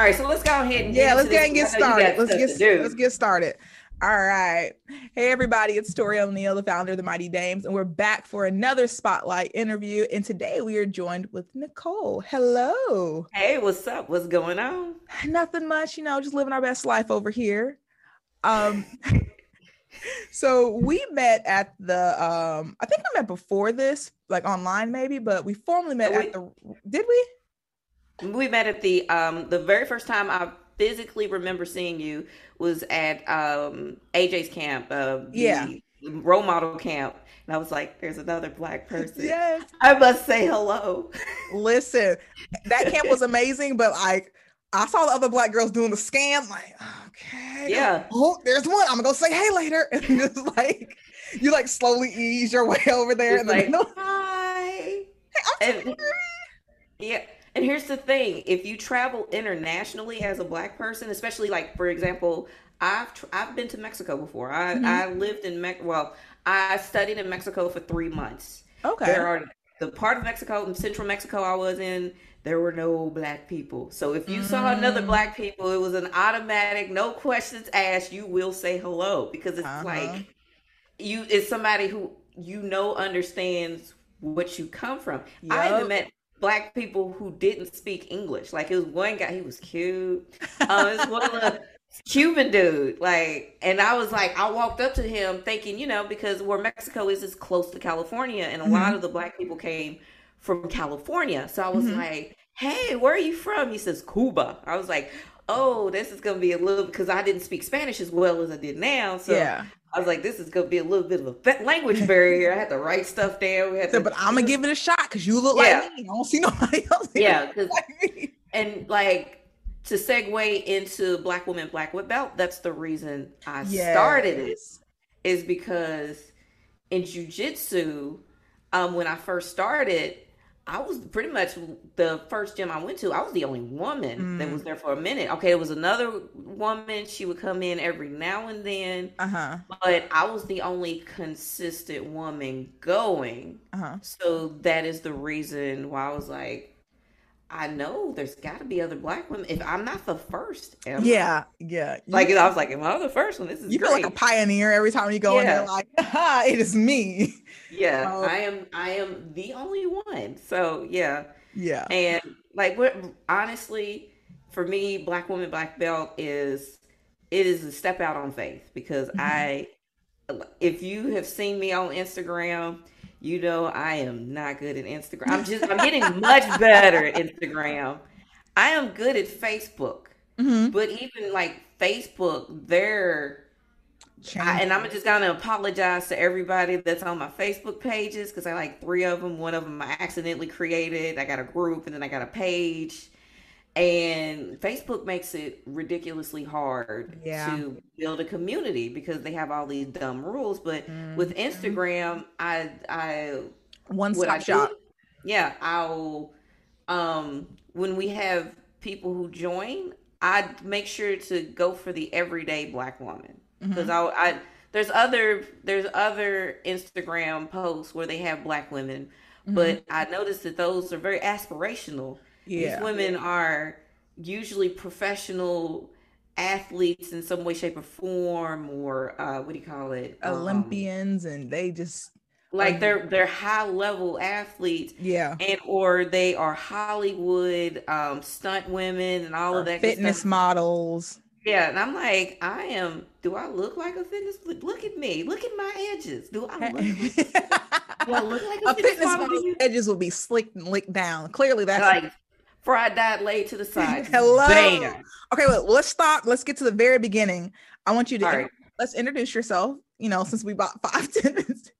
All right, so let's go ahead and yeah, let's get and get started. Let's get let's get started. All right. Hey, everybody, it's Torrie O'Neill, the founder of the Mighty Dames, and we're back for another spotlight interview. And today we are joined with Nicole. Hello. Hey, what's up? What's going on? Nothing much, you know, just living our best life over here. Um, so we met at the um, I think we met before this, like online maybe, but we formally met we, at the did we? We met at the um the very first time I physically remember seeing you was at um AJ's camp, uh, yeah, role model camp. And I was like, there's another black person. Yes. I must say hello. Listen, that camp was amazing, but like I saw the other black girls doing the scam, like, okay. Yeah. Oh, there's one. I'm gonna go say hey later. And just like you like slowly ease your way over there and like, then, hi. Hey, and, yeah. And here's the thing: if you travel internationally as a black person, especially like for example, I've tr- I've been to Mexico before. I mm-hmm. I lived in Mexico. Well, I studied in Mexico for three months. Okay. There are the part of Mexico, central Mexico, I was in. There were no black people. So if you mm-hmm. saw another black people, it was an automatic, no questions asked. You will say hello because it's uh-huh. like you. It's somebody who you know understands what you come from. Yep. I even met black people who didn't speak English. Like it was one guy, he was cute. Um, it's one of the Cuban dude. Like, and I was like, I walked up to him thinking, you know, because where Mexico is is close to California, and a mm-hmm. lot of the black people came from California. So I was mm-hmm. like, Hey, where are you from? He says Cuba. I was like, Oh, this is gonna be a little because I didn't speak Spanish as well as I did now. So yeah. I was like, this is gonna be a little bit of a language barrier. I had to write stuff down. We had to, but I'm gonna give it a shot because you look yeah. like me. I don't see nobody else. Yeah, like and like to segue into Black Woman Black Whip Belt, that's the reason I yes. started it. Is because in jujitsu, um, when I first started, I was pretty much the first gym I went to. I was the only woman mm. that was there for a minute. Okay, it was another woman. She would come in every now and then. Uh-huh. But I was the only consistent woman going. Uh-huh. So that is the reason why I was like, I know there's got to be other black women. If I'm not the first, yeah, yeah. Like I was like, am I the first one? This is you great. feel like a pioneer every time you go yeah. in there. Like, ha, it is me. Yeah, um, I am. I am the only one. So yeah, yeah. And like, what honestly, for me, black woman, black belt is it is a step out on faith because mm-hmm. I, if you have seen me on Instagram you know I am not good at Instagram. I'm just I'm getting much better at Instagram. I am good at Facebook. Mm-hmm. But even like Facebook, they're I, and I'm just gonna apologize to everybody that's on my Facebook pages because I like three of them. One of them I accidentally created. I got a group and then I got a page and Facebook makes it ridiculously hard yeah. to build a community because they have all these dumb rules. But mm-hmm. with Instagram, I I one stop shop. yeah, I'll um when we have people who join, I make sure to go for the everyday black woman because mm-hmm. I, I there's other there's other Instagram posts where they have black women, mm-hmm. but I noticed that those are very aspirational yeah. These women are usually professional athletes in some way, shape, or form, or uh, what do you call it? Um, Olympians, um, and they just like they're they're high level athletes yeah and or they are hollywood um stunt women and all of that fitness models yeah and i'm like i am do i look like a fitness look at me look at my edges do i look, do I look like a, a fitness, fitness model? edges will be slicked and licked down clearly that's like fried diet laid to the side. Hello. Bam. Okay, well, let's stop. Let's get to the very beginning. I want you to right. let's introduce yourself. You know, since we bought five ten minutes,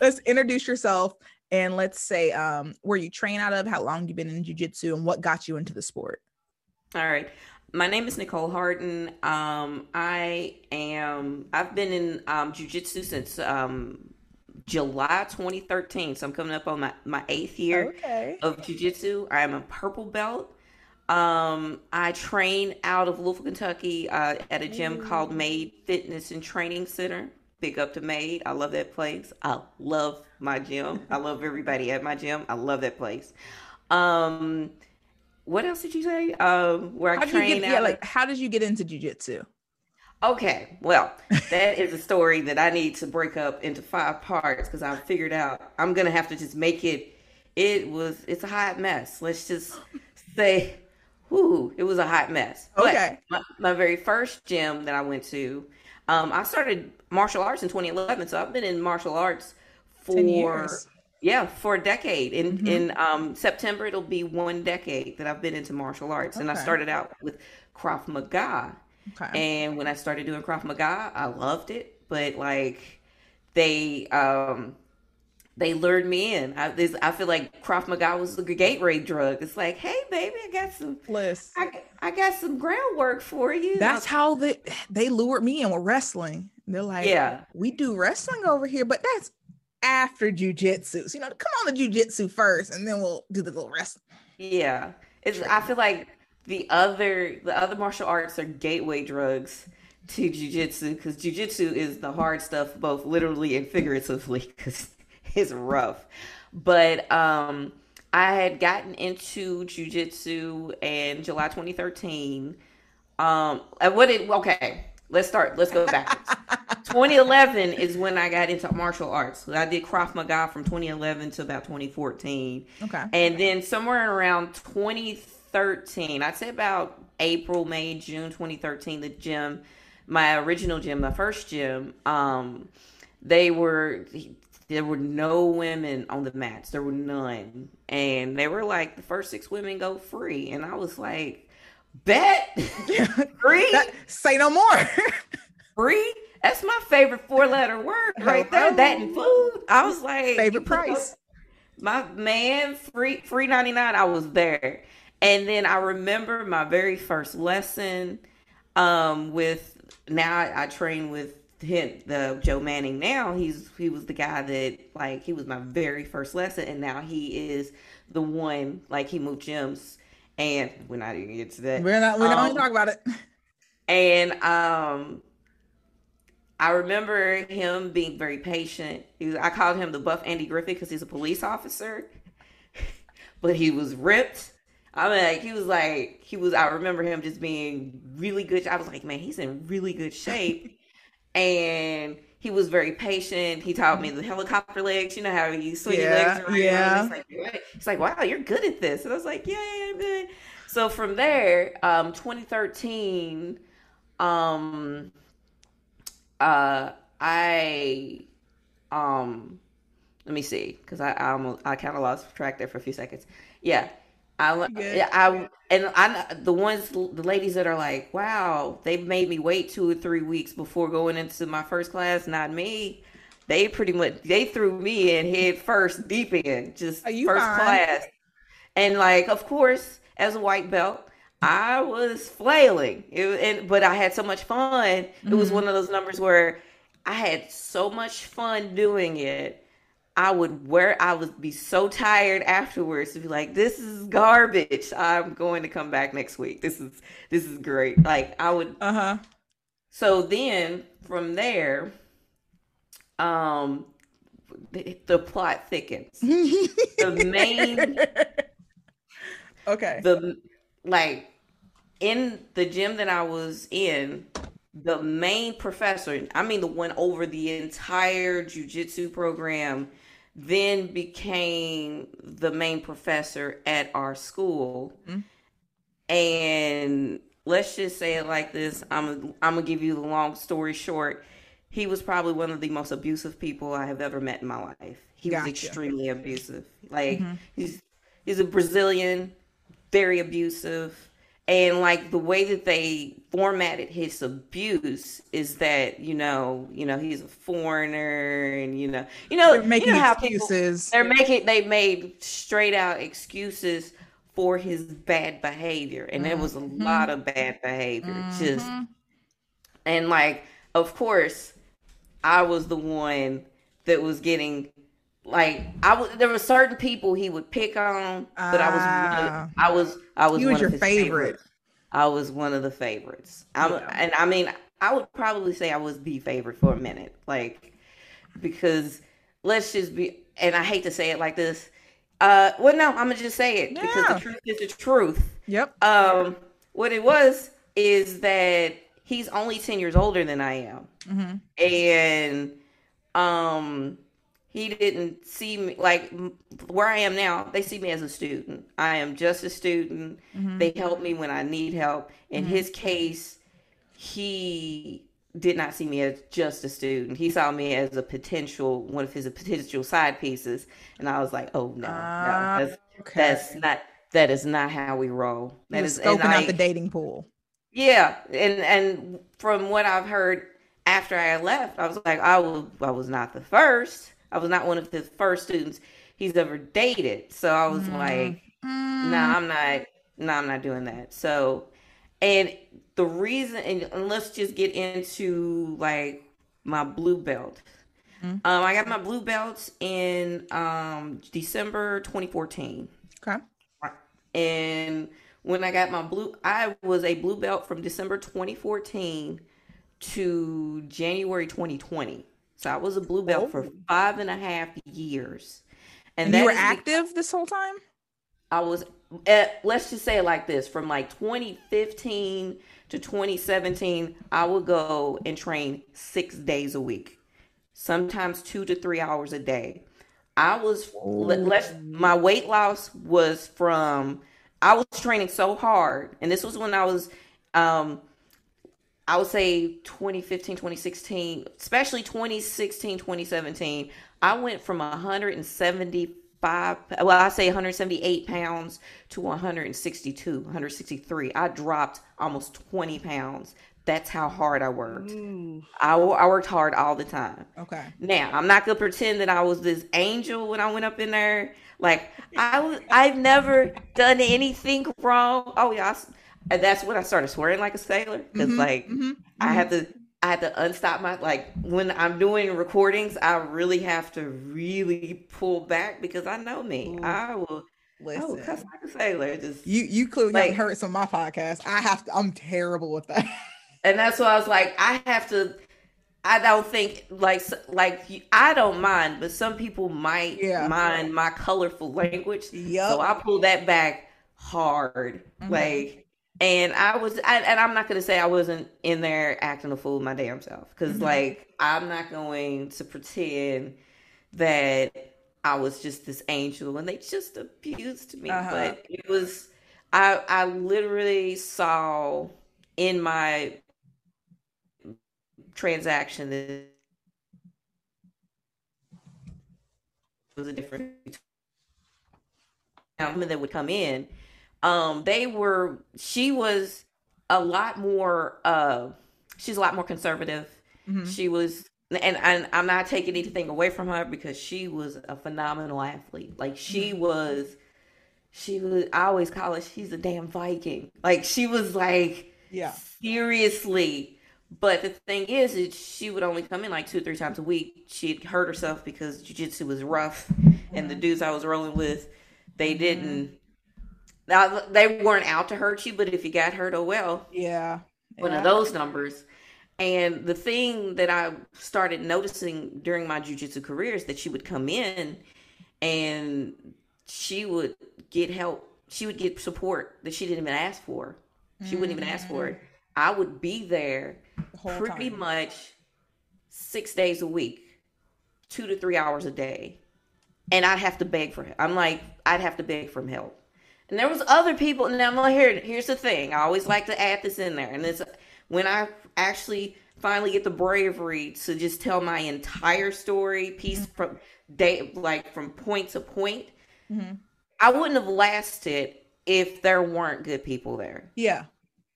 let's introduce yourself and let's say um, where you train out of, how long you've been in jujitsu, and what got you into the sport. All right. My name is Nicole Hardin. Um, I am. I've been in um, jujitsu since um, July 2013. So I'm coming up on my, my eighth year okay. of jiu-jitsu. I am a purple belt. Um, I train out of Louisville, Kentucky uh, at a gym mm. called Made Fitness and Training Center. Big up to Made. I love that place. I love my gym. I love everybody at my gym. I love that place. Um, what else did you say? Um, where how I trained. yeah, like how did you get into jujitsu? Okay, well, that is a story that I need to break up into five parts because I figured out I'm gonna have to just make it. It was it's a hot mess. Let's just say, whoo, it was a hot mess. Okay. My, my, very first gym that I went to, um, I started martial arts in 2011, so I've been in martial arts for yeah for a decade. In mm-hmm. in um, September, it'll be one decade that I've been into martial arts, okay. and I started out with Krav Maga Okay. And when I started doing Krav Maga, I loved it, but like they um they lured me in. I, this, I feel like Krav Maga was the gateway drug. It's like, hey, baby, I got some. Bliss. I, I got some groundwork for you. That's how they they lured me in with wrestling. They're like, yeah, we do wrestling over here, but that's after jujitsu. So, you know, come on the jujitsu first, and then we'll do the little wrestling. Yeah, it's. I feel like the other the other martial arts are gateway drugs to jujitsu because jujitsu is the hard stuff both literally and figuratively because it's rough. But um, I had gotten into jujitsu in July 2013. Um, what did okay? Let's start. Let's go backwards. 2011 is when I got into martial arts. I did Krav Maga from 2011 to about 2014. Okay. And then somewhere around 2013 2013, I'd say about April, May, June 2013, the gym, my original gym, my first gym, um, they were there were no women on the mats. There were none. And they were like the first six women go free. And I was like, bet free. That, say no more. free? That's my favorite four letter word right there. That and food. I was like favorite price. My man, free free 99. I was there. And then I remember my very first lesson um, with now I, I train with him, the Joe Manning. Now he's he was the guy that like he was my very first lesson, and now he is the one like he moved gyms. And we're not even get to that. We're not. We're um, not talk about it. And um, I remember him being very patient. Was, I called him the buff Andy Griffith because he's a police officer, but he was ripped I mean, like he was like he was. I remember him just being really good. I was like, man, he's in really good shape, and he was very patient. He taught me the helicopter legs. You know how you swing your legs around. Yeah. He's like, he's like, wow, you're good at this. And I was like, yeah, yeah, I'm good. So from there, um, 2013, um, uh, I, um, let me see, because I, I almost I kind of lost track there for a few seconds. Yeah, I, yeah, I and I the ones the ladies that are like, wow, they made me wait two or three weeks before going into my first class. Not me. They pretty much they threw me in head first, deep in, just first fine? class. And like, of course, as a white belt, I was flailing. It, and but I had so much fun. Mm-hmm. It was mm-hmm. one of those numbers where I had so much fun doing it I would wear I would be so tired afterwards to be like, this is garbage. I'm going to come back next week. This is this is great. Like I would uh-huh. So then from there, um the, the plot thickens. the main Okay. The like in the gym that I was in, the main professor, I mean the one over the entire jujitsu program then became the main professor at our school. Mm-hmm. And let's just say it like this I'm, I'm to give you the long story short. He was probably one of the most abusive people I have ever met in my life. He gotcha. was extremely abusive. Like, mm-hmm. he's, he's a Brazilian, very abusive and like the way that they formatted his abuse is that you know you know he's a foreigner and you know you know they're making you know excuses people, they're making they made straight out excuses for his bad behavior and there was a mm-hmm. lot of bad behavior mm-hmm. just and like of course i was the one that was getting like I was there were certain people he would pick on, but I was uh, I was I was he was your favorite. I was one of the favorites. I'm, yeah. and I mean I would probably say I was the favorite for a minute, like because let's just be and I hate to say it like this, Uh, well, no, I'm gonna just say it yeah. because the truth is the truth. Yep. Um, what it was is that he's only ten years older than I am, mm-hmm. and um, he didn't see me like where I am now. They see me as a student. I am just a student. Mm-hmm. They help me when I need help. In mm-hmm. his case, he did not see me as just a student. He saw me as a potential one of his potential side pieces, and I was like, "Oh no, uh, no ah, that's, okay. that's not that is not how we roll." That is scoping out the dating pool. Yeah, and and from what I've heard after I left, I was like, I was I was not the first. I was not one of the first students he's ever dated. So I was mm. like, mm. no, nah, I'm not. No, nah, I'm not doing that. So, and the reason, and, and let's just get into like my blue belt. Mm-hmm. Um, I got my blue belts in um, December 2014. Okay. And when I got my blue, I was a blue belt from December 2014 to January 2020. So I was a blue belt oh. for five and a half years. And, and you were active this whole time? I was, at, let's just say it like this from like 2015 to 2017, I would go and train six days a week, sometimes two to three hours a day. I was let's my weight loss was from I was training so hard, and this was when I was um I would say 2015, 2016, especially 2016, 2017, I went from 175, well i say 178 pounds to 162 163 i dropped almost 20 pounds. That's how hard i worked. I, I worked hard all the time. Okay. Now i'm not gonna pretend that i was this angel when i went up in there. Like i was i've never done anything wrong. Oh yeah I, and that's when i started swearing like a sailor because mm-hmm, like mm-hmm, i had mm-hmm. to I had to unstop my like when I'm doing recordings, I really have to really pull back because I know me. Ooh. I will Listen, oh, cuss like a sailor. Just you, you clearly like, heard some of my podcasts. I have to. I'm terrible with that. And that's why I was like, I have to. I don't think like like I don't mind, but some people might yeah. mind my colorful language. Yep. So I pull that back hard. Mm-hmm. Like and I was, I, and I'm not gonna say I wasn't in there acting a fool my damn self, because mm-hmm. like I'm not going to pretend that I was just this angel and they just abused me. Uh-huh. But it was, I, I literally saw in my transaction that was a different women that would come in um they were she was a lot more uh she's a lot more conservative mm-hmm. she was and, and i'm not taking anything away from her because she was a phenomenal athlete like she mm-hmm. was she was i always call her she's a damn viking like she was like yeah seriously but the thing is, is she would only come in like two or three times a week. She'd hurt herself because jiu-jitsu was rough, and the mm-hmm. dudes I was rolling with, they mm-hmm. didn't now they weren't out to hurt you, but if you got hurt, oh well. Yeah. One of those numbers. And the thing that I started noticing during my jujitsu career is that she would come in and she would get help. She would get support that she didn't even ask for. She mm-hmm. wouldn't even ask for it. Mm. I would be there the pretty time. much six days a week, two to three hours a day. And I'd have to beg for help. I'm like, I'd have to beg for help. And there was other people. Now I'm like, here. Here's the thing. I always like to add this in there, and it's when I actually finally get the bravery to just tell my entire story, piece mm-hmm. from day, like from point to point. Mm-hmm. I wouldn't have lasted if there weren't good people there. Yeah,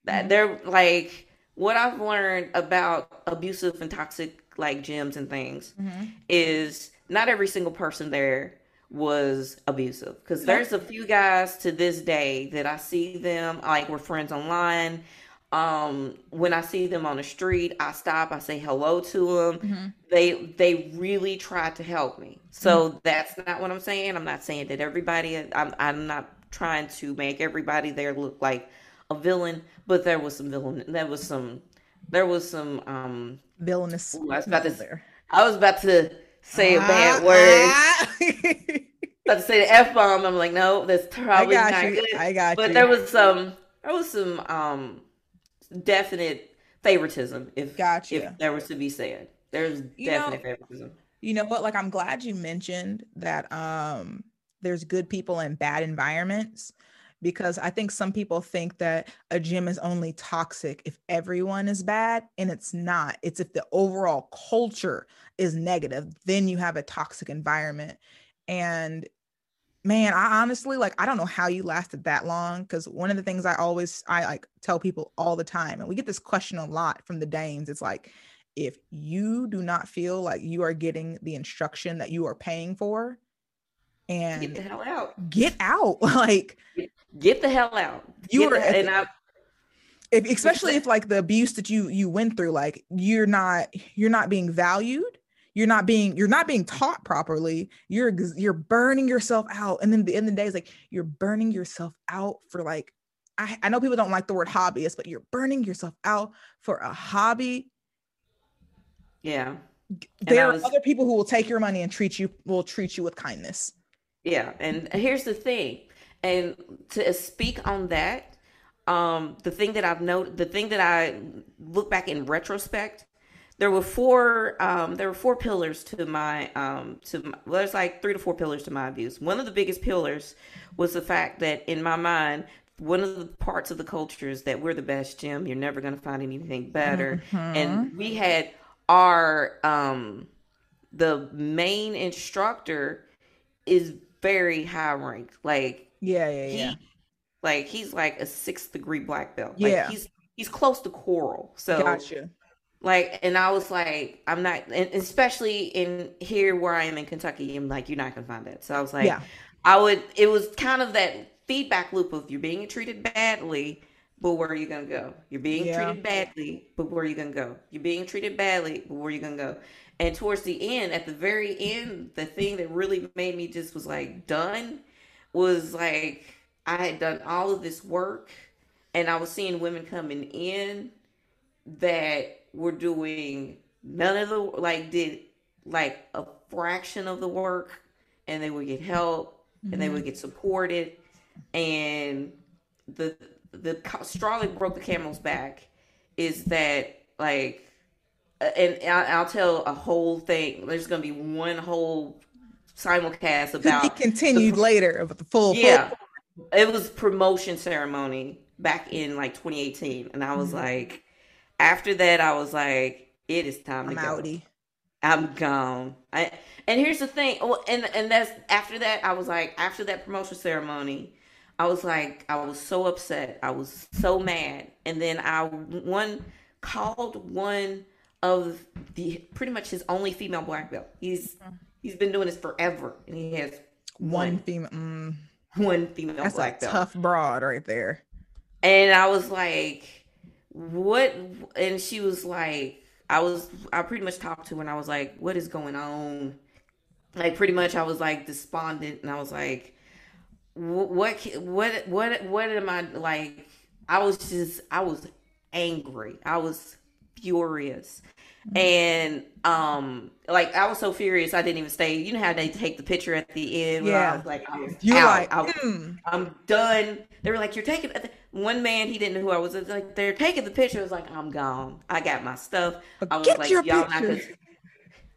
that mm-hmm. they're like what I've learned about abusive and toxic like gyms and things mm-hmm. is not every single person there was abusive because there's a few guys to this day that I see them like we're friends online. Um, when I see them on the street, I stop, I say hello to them. Mm-hmm. They they really try to help me. So mm-hmm. that's not what I'm saying. I'm not saying that everybody. I'm I'm not trying to make everybody there look like a villain, but there was some villain. There was some. There was some um villainous. Ooh, I was about to. There. I was about to say a bad word. about to say the f bomb. I'm like, no, that's probably not you. good. I got but you. there was some, there was some um definite favoritism. If gotcha. if there was to be said, there's You definite know- favoritism. You know what? Like I'm glad you mentioned that um there's good people in bad environments because I think some people think that a gym is only toxic if everyone is bad and it's not. It's if the overall culture is negative, then you have a toxic environment. And man, I honestly like I don't know how you lasted that long cuz one of the things I always I like tell people all the time and we get this question a lot from the Dames. It's like if you do not feel like you are getting the instruction that you are paying for and Get the hell out. get out like Get the hell out. You Get were the- at and I if especially if like the abuse that you you went through like you're not you're not being valued you're not being you're not being taught properly. You're you're burning yourself out and then the end of the day is like you're burning yourself out for like I, I know people don't like the word hobbyist but you're burning yourself out for a hobby. Yeah. there I are other people who will take your money and treat you will treat you with kindness. Yeah, and here's the thing, and to speak on that, um, the thing that I've noted, the thing that I look back in retrospect, there were four, um, there were four pillars to my, um, to my, well, there's like three to four pillars to my abuse. One of the biggest pillars was the fact that in my mind, one of the parts of the culture is that we're the best gym. You're never going to find anything better, and we had our, um, the main instructor is very high ranked. Like yeah yeah he, yeah like he's like a sixth degree black belt. Like, Yeah. he's he's close to coral. So gotcha like, and I was like, I'm not, and especially in here where I am in Kentucky, I'm like, you're not gonna find that. So I was like, Yeah. I would. It was kind of that feedback loop of you're being treated badly. But where are you gonna go? You're being Yeah. treated badly, but where are you gonna go? You're being treated badly, but where are you gonna go? And towards the end, at the very end, the thing that really made me just was like done was like I had done all of this work and I was seeing women coming in that were doing none of the like did like a fraction of the work and they would get help and they would get supported and the the straw that broke the camel's back is that like uh, and I'll tell a whole thing. There's gonna be one whole simulcast about continued later but the full full- yeah it was promotion ceremony back in like 2018 and i was Mhm. like after that i was like it is time i'm to go. outie. I'm gone. I, and here's the thing. Oh, and and that's after that i was like after that promotion ceremony i was like i was so upset. I was so mad. And then i one called one of the pretty much his only female black belt. He's he's been doing this forever. And he has one female mm, one female that's belt. tough broad right there. And I was like, what? And she was like, I was, I pretty much talked to her and I was like, what is going on? Like, pretty much, I was like despondent and I was like, what, what, what, what am I like? I was just, I was angry. I was furious. And um, like I was so furious, I didn't even stay. You know how they take the picture at the end? Yeah. I was like, I was you're out. like I mm, I'm done. They were like, "You're taking." One man, he didn't know who I was. Like they're taking the picture. I was like, "I'm gone. I got my stuff." I was Get like, your "Y'all not gonna."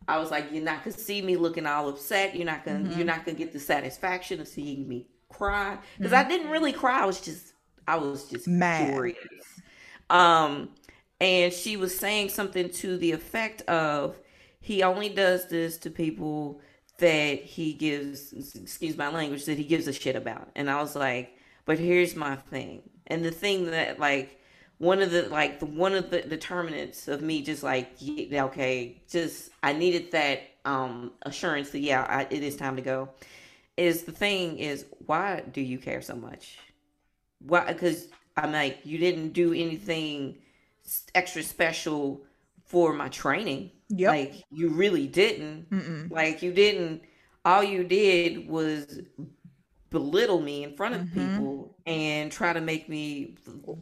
I was like, "You're not gonna see me looking all upset. You're not gonna. Mhm. You're not gonna get the satisfaction of seeing me cry because Mm-hmm. I didn't really cry. I was just, I was just Mad. furious. Um, and she was saying something to the effect of, "He only does this to people." that he gives excuse my language that he gives a shit about and i was like but here's my thing and the thing that like one of the like the one of the determinants of me just like okay just i needed that um assurance that yeah I, it is time to go is the thing is why do you care so much why because i'm like you didn't do anything extra special for my training Yep. like you really didn't Mm-mm. like you didn't all you did was belittle me in front of Mhm. people and try to make me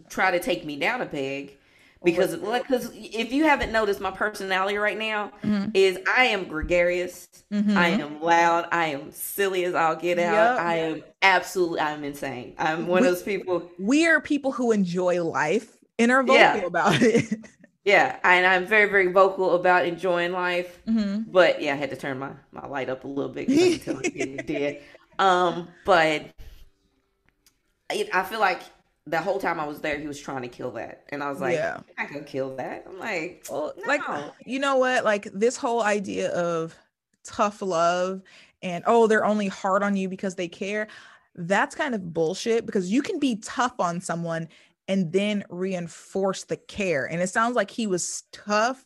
try to take me down a peg because like because if you haven't noticed my personality right now mm-hmm. is i am gregarious mm-hmm. i am loud i am silly as i'll get out yep. i am absolutely i'm insane i'm one we, of those people we are people who enjoy life and are vocal yeah. about it yeah and i'm very very vocal about enjoying life mm-hmm. but yeah i had to turn my my light up a little bit until it did um but I feel like the whole time I was there, he was trying to kill that, and I was like, yeah. I could kill that. I'm like, well, no. like you know what? Like this whole idea of tough love and oh, they're only hard on you because they care. That's kind of bullshit because you can be tough on someone and then reinforce the care. And it sounds like he was tough,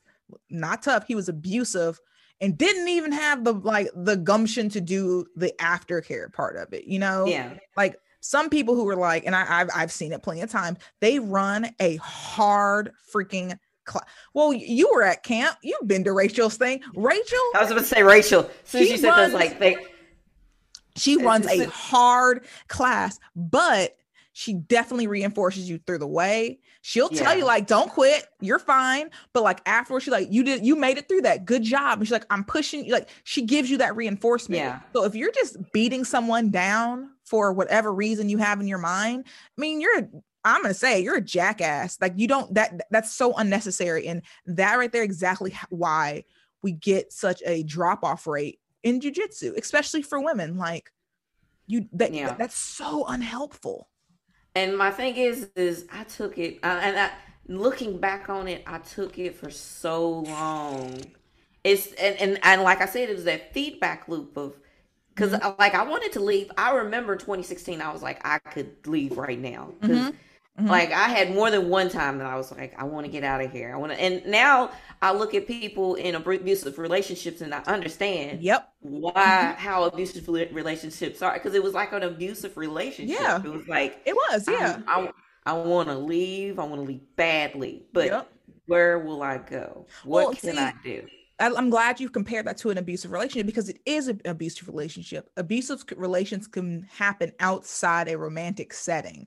not tough. He was abusive and didn't even have the like the gumption to do the aftercare part of it. You know, yeah, like some people who were like, and I, have I've seen it plenty of times, they run a hard freaking class. Well, you were at camp. You've been to Rachel's thing. Rachel. I was about to say Rachel. As soon as you said runs, like they she runs a hard class, but she definitely reinforces you through the way. She'll tell yeah. you like, don't quit, you're fine. But like afterwards, she's like, you did, you made it through that. Good job. And she's like, I'm pushing you. Like she gives you that reinforcement. Yeah. So if you're just beating someone down for whatever reason you have in your mind, I mean, you're I'm gonna say you're a jackass. Like you don't that that's so unnecessary. And that right there, exactly why we get such a drop off rate in jujitsu, especially for women. Like you that yeah. that's so unhelpful. And my thing is, is I took it, uh, and I, looking back on it, I took it for so long. It's and, and and like I said, it was that feedback loop of because mm-hmm. like I wanted to leave. I remember 2016. I was like, I could leave right now because. Mm-hmm. Mm-hmm. Like I had more than one time that I was like, I want to get out of here. I want to, and now I look at people in abusive relationships and I understand. Yep. Why mm-hmm. how abusive relationships are because it was like an abusive relationship. Yeah. It was like it was. Yeah. I, I, I want to leave. I want to leave badly, but yep. where will I go? What well, can see, I do? I'm glad you compared that to an abusive relationship because it is an abusive relationship. Abusive relations can happen outside a romantic setting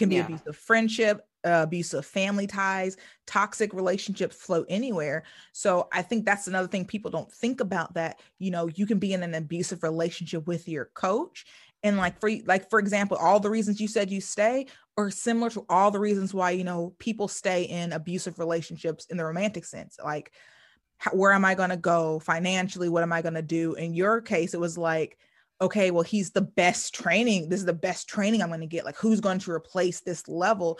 can be yeah. abusive friendship, uh, abusive family ties, toxic relationships flow anywhere. So I think that's another thing people don't think about that, you know, you can be in an abusive relationship with your coach and like for like for example, all the reasons you said you stay are similar to all the reasons why, you know, people stay in abusive relationships in the romantic sense. Like how, where am I going to go financially? What am I going to do? In your case, it was like okay, well, he's the best training. This is the best training I'm going to get. Like, who's going to replace this level?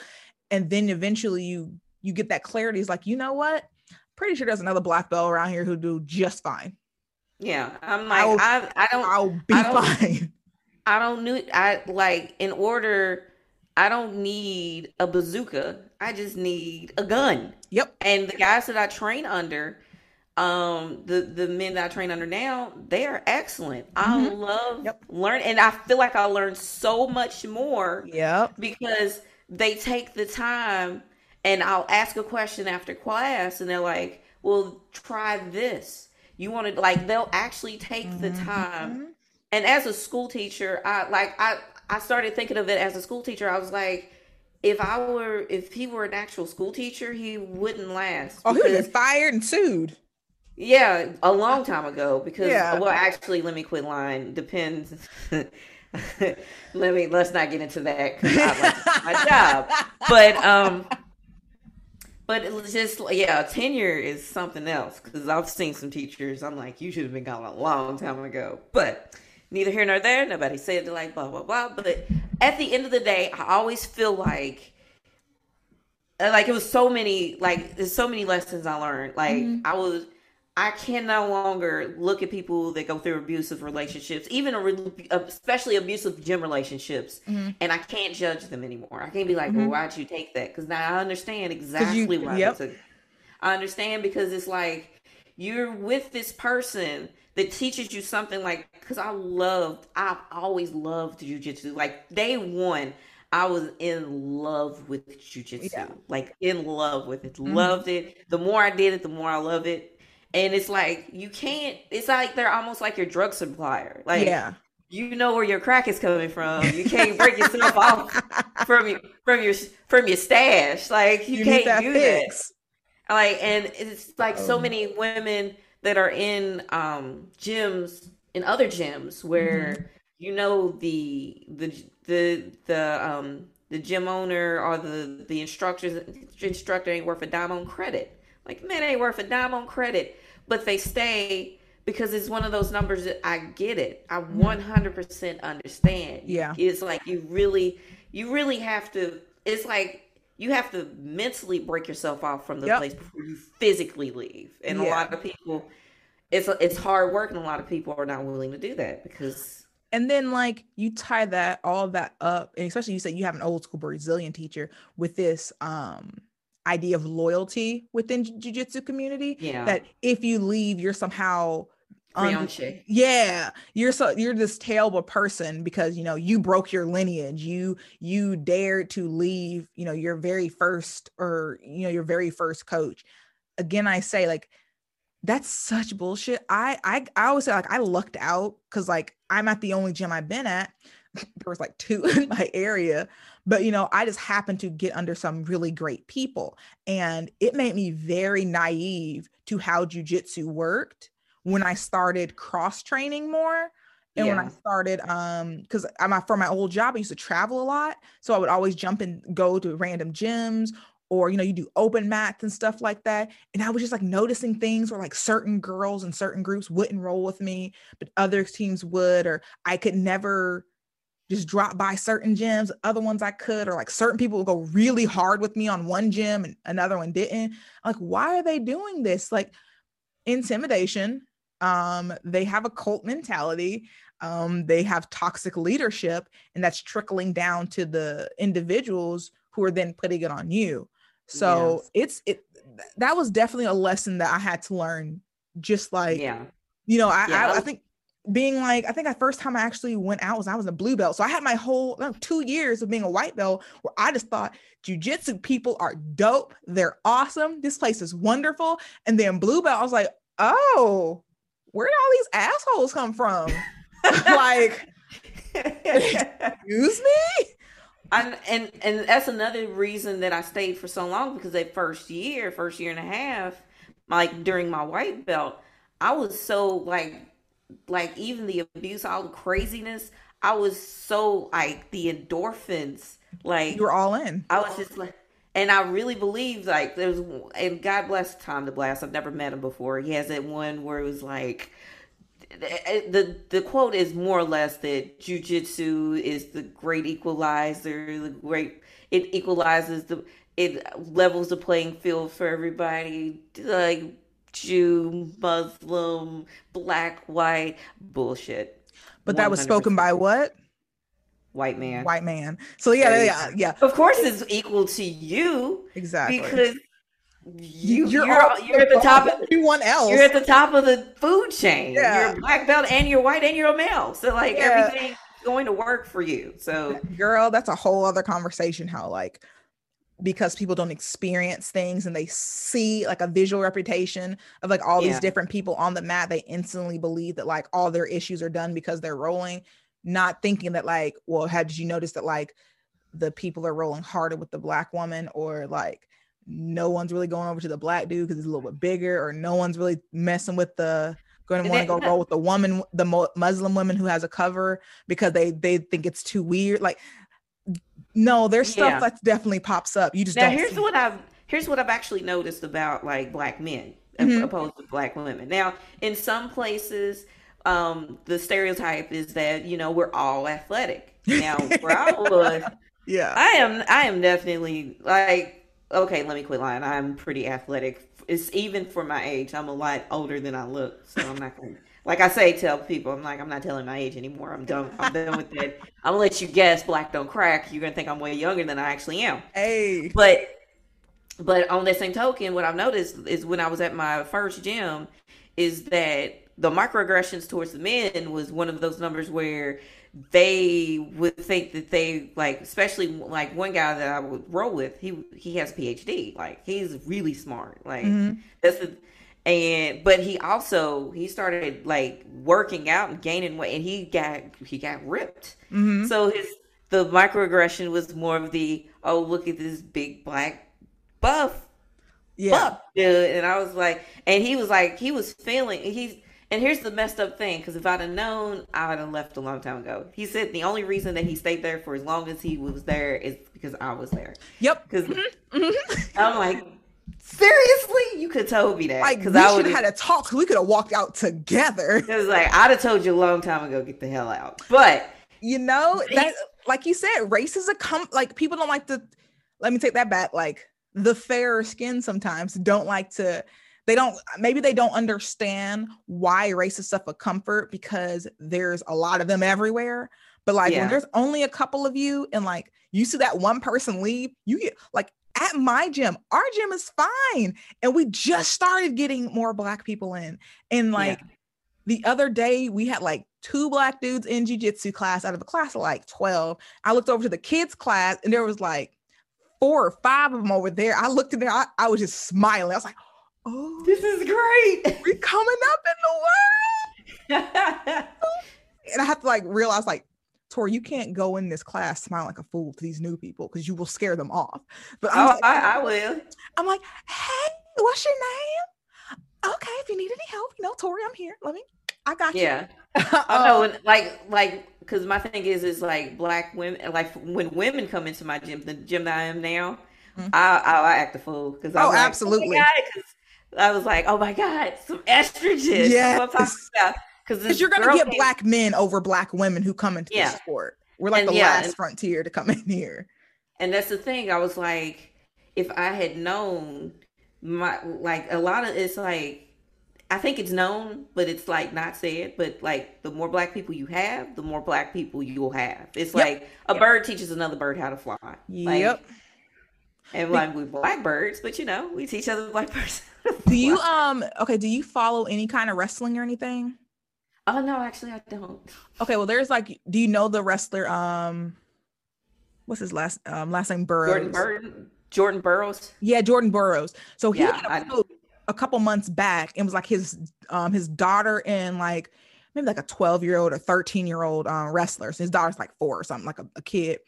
And then eventually you you get that clarity. It's like, you know what? Pretty sure there's another black belt around here who do just fine. Yeah, I'm like, I'll, I, I don't. I'll be I don't, fine. I don't need. I like in order. I don't need a bazooka. I just need a gun. Yep. And the guys that I train under, um the the men that I train under now, they are excellent. Mm-hmm. I love yep. learn and I feel like I learned so much more. Yeah. Because they take the time and I'll ask a question after class and they're like, "Well, try this." You want to like they'll actually take mm-hmm. the time. And as a school teacher, I like I I started thinking of it as a school teacher. I was like, if I were if he were an actual school teacher, he wouldn't last. Oh, he would have fired and sued. Yeah, a long time ago. Because yeah. well, actually, let me quit lying. Depends. let me let's not get into that because I like my job. But um, but it's just yeah, tenure is something else because I've seen some teachers. I'm like, you should have been gone a long time ago. But neither here nor there. Nobody said it like blah blah blah. But at the end of the day, I always feel like like it was so many like there's so many lessons I learned. Like mm-hmm. I was I can no longer look at people that go through abusive relationships, even especially abusive gym relationships, mm-hmm. and I can't judge them anymore. I can't be like, mm-hmm. "Well, why'd you take that?" Because now I understand exactly you, why yep. took. I understand because it's like you're with this person that teaches you something like because I loved, I've always loved jujitsu. Like day one, I was in love with jujitsu, yeah. like in love with it, mm-hmm. loved it. The more I did it, the more I love it and it's like you can't it's like they're almost like your drug supplier like yeah you know where your crack is coming from. You can't break yourself off from your from your from your stash. Like you, you can't that do fix. that. Like and it's like so oh. many women that are in um gyms in other gyms where mm-hmm. you know the the the the um the gym owner or the the instructors instructor ain't worth a dime on credit. Like man ain't worth a dime on credit, but they stay because it's one of those numbers that I get it. I 100% mm-hmm. understand. Yeah. It's like you really you really have to it's like you have to mentally break yourself off from the yep. place before you physically leave. And yeah. a lot of people it's it's hard work and a lot of people are not willing to do that because and then like you tie that all that up and especially you said you have an old school brazilian teacher with this um idea of loyalty within jiu-jitsu community yeah that if you leave you're somehow um, yeah you're so you're this terrible person because you know you broke your lineage you you dared to leave you know your very first or you know your very first coach again i say like that's such bullshit. I I I always say like I lucked out because like I'm at the only gym I've been at. there was like two in my area, but you know I just happened to get under some really great people, and it made me very naive to how jujitsu worked when I started cross training more. And yeah. when I started, um, because I'm for my old job, I used to travel a lot, so I would always jump and go to random gyms or you know you do open mats and stuff like that and i was just like noticing things where like certain girls and certain groups wouldn't roll with me but other teams would or i could never just drop by certain gyms other ones i could or like certain people would go really hard with me on one gym and another one didn't like why are they doing this like intimidation um they have a cult mentality um they have toxic leadership and that's trickling down to the individuals who are then putting it on you so yes. it's it that was definitely a lesson that I had to learn. Just like yeah, you know, I yeah. I, I, think being like I think the first time I actually went out was I was a blue belt. So I had my whole no, two years of being a white belt where I just thought jujitsu people are dope. They're awesome. This place is wonderful. And then blue belt, I was like, oh, where did all these assholes come from? like, excuse me? I, and and that's another reason that I stayed for so long because that first year, first year and a half, like during my white belt, I was so like like even the abuse, all the craziness, I was so like the endorphins, like you were all in. I was just like and I really believe like there's and God bless Tom DeBlass. I've never met him before. He has that one where it was like eh, eh, the the quote is more or less that jujitsu is the great equalizer, the great it equalizes the it levels the playing field for everybody, like Jew, Muslim, black, white, bullshit. But that 100%. was spoken by what? White man. White man. So yeah, yeah, yeah. Of course, it's equal to you. Exactly. Because you you're, you're, all, you're at the top of everyone else. You're at the top of the food chain. Yeah. You're black belt and you're white and you're a male. So like yeah. everything's going to work for you. So girl, that's a whole other conversation. How like because people don't experience things and they see like a visual reputation of like all these different people on the mat, they instantly believe that like all their issues are done because they're rolling, not thinking that like, well, how did you notice that like the people are rolling harder with the black woman or like no one's really going over to the black dude because he's a little bit bigger, or no one's really messing with the going to want to go roll with the woman, the Muslim woman who has a cover because they they think it's too weird. Like, no, there's stuff that definitely pops up. You just now here's what I've here's what I've actually noticed about like black men mm-hmm. opposed to black women. Now, in some places, um, the stereotype is that you know we're all athletic. Now, where I was, yeah, I am. I am definitely like okay, let me quit lying. I'm pretty athletic. It's even for my age. I'm a lot older than I look, so I'm not gonna. Like I say, tell people, I'm like, I'm not telling my age anymore. I'm done. I'm done with that. I'm gonna let you guess. Black don't crack. You're gonna think I'm way younger than I actually am. Hey, but but on that same token, what I've noticed is when I was at my first gym, is that the microaggressions towards the men was one of those numbers where they would think that they like especially like one guy that I would roll with he he has a PhD like he's really smart like mm-hmm. that's the and but he also he started like working out and gaining weight and he got he got ripped mm-hmm. so his the microaggression was more of the oh look at this big black buff yeah buff dude. and i was like and he was like he was feeling he's and here's the messed up thing because if i'd have known i would have left a long time ago he said the only reason that he stayed there for as long as he was there is because i was there yep because mm-hmm. mm-hmm. i'm like Seriously, you could have told me that Like, because I would have had a talk. We could have walked out together. It was like I'd have told you a long time ago, get the hell out. But you know that, like you said, race is a come. Like people don't like to. Let me take that back. Like the fairer skin sometimes don't like to. They don't. Maybe they don't understand why race is such a comfort because there's a lot of them everywhere. But like yeah. when there's only a couple of you and like you see that one person leave, you get like at my gym, our gym is fine. And we just started getting more black people in. And like yeah. the other day, we had like two black dudes in jujitsu class out of a class of like 12. I looked over to the kids' class and there was like four or five of them over there. I looked in there, I, I was just smiling. I was like, oh, this is great. We're coming up in the world. and I have to like realize like Torrie, you can't go in this class smiling like a fool to these new people because you will scare them off. But I'm oh, like, I, I, will. I'm like, hey, what's your name? Okay, if you need any help, you know, Torrie, I'm here. Let me. I got you. Yeah. I know, um, like, like, because my thing is, is like black women, like when women come into my gym, the gym that I am now, mm-hmm. I, I, I act a fool because I oh, like, absolutely. Oh I was like, oh my god, some estrogen. Yeah because you're gonna get came, black men over black women who come into yeah. the sport. We're like and the yeah, last and, frontier to come in here. And that's the thing. I was like, if I had known my like a lot of it's like I think it's known, but it's like not said. But like the more black people you have, the more black people you will have. It's yep. like a yep. bird teaches another bird how to fly. Yep. Like, and like we black birds, but you know, we teach other blackbirds. do you um okay, do you follow any kind of wrestling or anything? Oh no, actually I don't. Okay, well there's like do you know the wrestler um what's his last um last name Burroughs? Jordan Burton Jordan Burroughs? Yeah, Jordan Burroughs. So he yeah, had a, a couple months back and was like his um his daughter and like maybe like a 12 year old or 13 year old um, wrestler. So his daughter's like four or something, like a, a kid.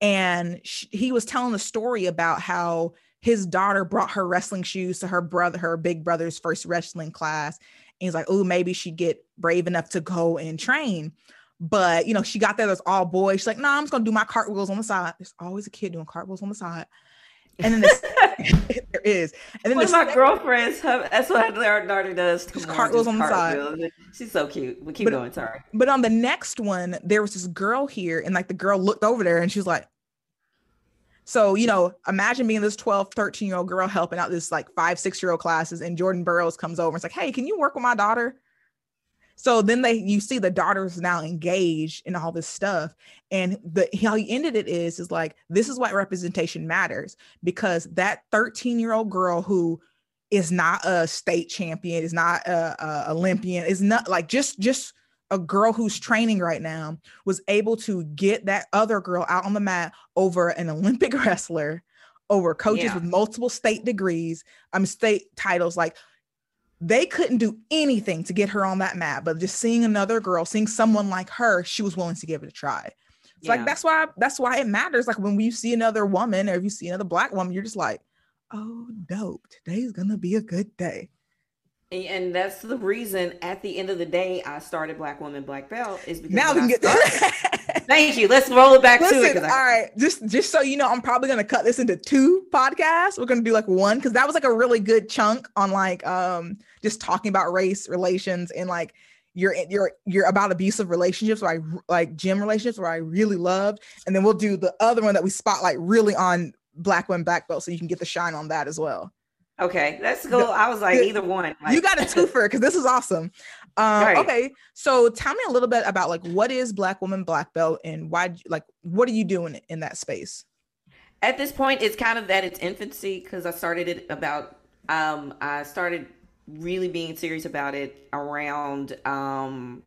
And she, he was telling the story about how his daughter brought her wrestling shoes to her brother, her big brother's first wrestling class And he's like, oh, maybe she'd get brave enough to go and train. But you know, she got there, there's all boys. She's like, no, nah, I'm just gonna do my cartwheels on the side. There's always a kid doing cartwheels on the side. And then there is. And then one of my girlfriends, that's what our daughter does. Cartwheels on the side. She's so cute. We keep but, going. Sorry. But on the next one, there was this girl here, and like the girl looked over there and she was like, so, you know, imagine being this 12, 13 year old girl helping out this like five, six year old classes, and Jordan Burroughs comes over and it's like, hey, can you work with my daughter? So then they you see the daughter's now engaged in all this stuff. And the how he ended it is is like this is why representation matters because that 13 year old girl who is not a state champion, is not a, a Olympian, is not like just just a girl who's training right now was able to get that other girl out on the mat over an Olympic wrestler, over coaches yeah. with multiple state degrees, I um, state titles. Like they couldn't do anything to get her on that mat, but just seeing another girl, seeing someone like her, she was willing to give it a try. So yeah. like that's why that's why it matters. Like when you see another woman or if you see another black woman, you're just like, oh, dope. Today's gonna be a good day. And that's the reason at the end of the day I started Black Woman Black Belt is because now we can get Thank you. Let's roll it back Listen, to it. All right. Just just so you know, I'm probably gonna cut this into two podcasts. We're gonna do like one because that was like a really good chunk on like um just talking about race relations and like you're you're you're about abusive relationships where I like gym relationships where I really loved. And then we'll do the other one that we spotlight really on black women black belt so you can get the shine on that as well. Okay, let's go. I was like either one. Like. You got a twofer because this is awesome. Um, right. Okay, so tell me a little bit about like what is Black Woman Black Belt and why? Like, what are you doing in that space? At this point, it's kind of at its infancy because I started it about. Um, I started really being serious about it around. Um,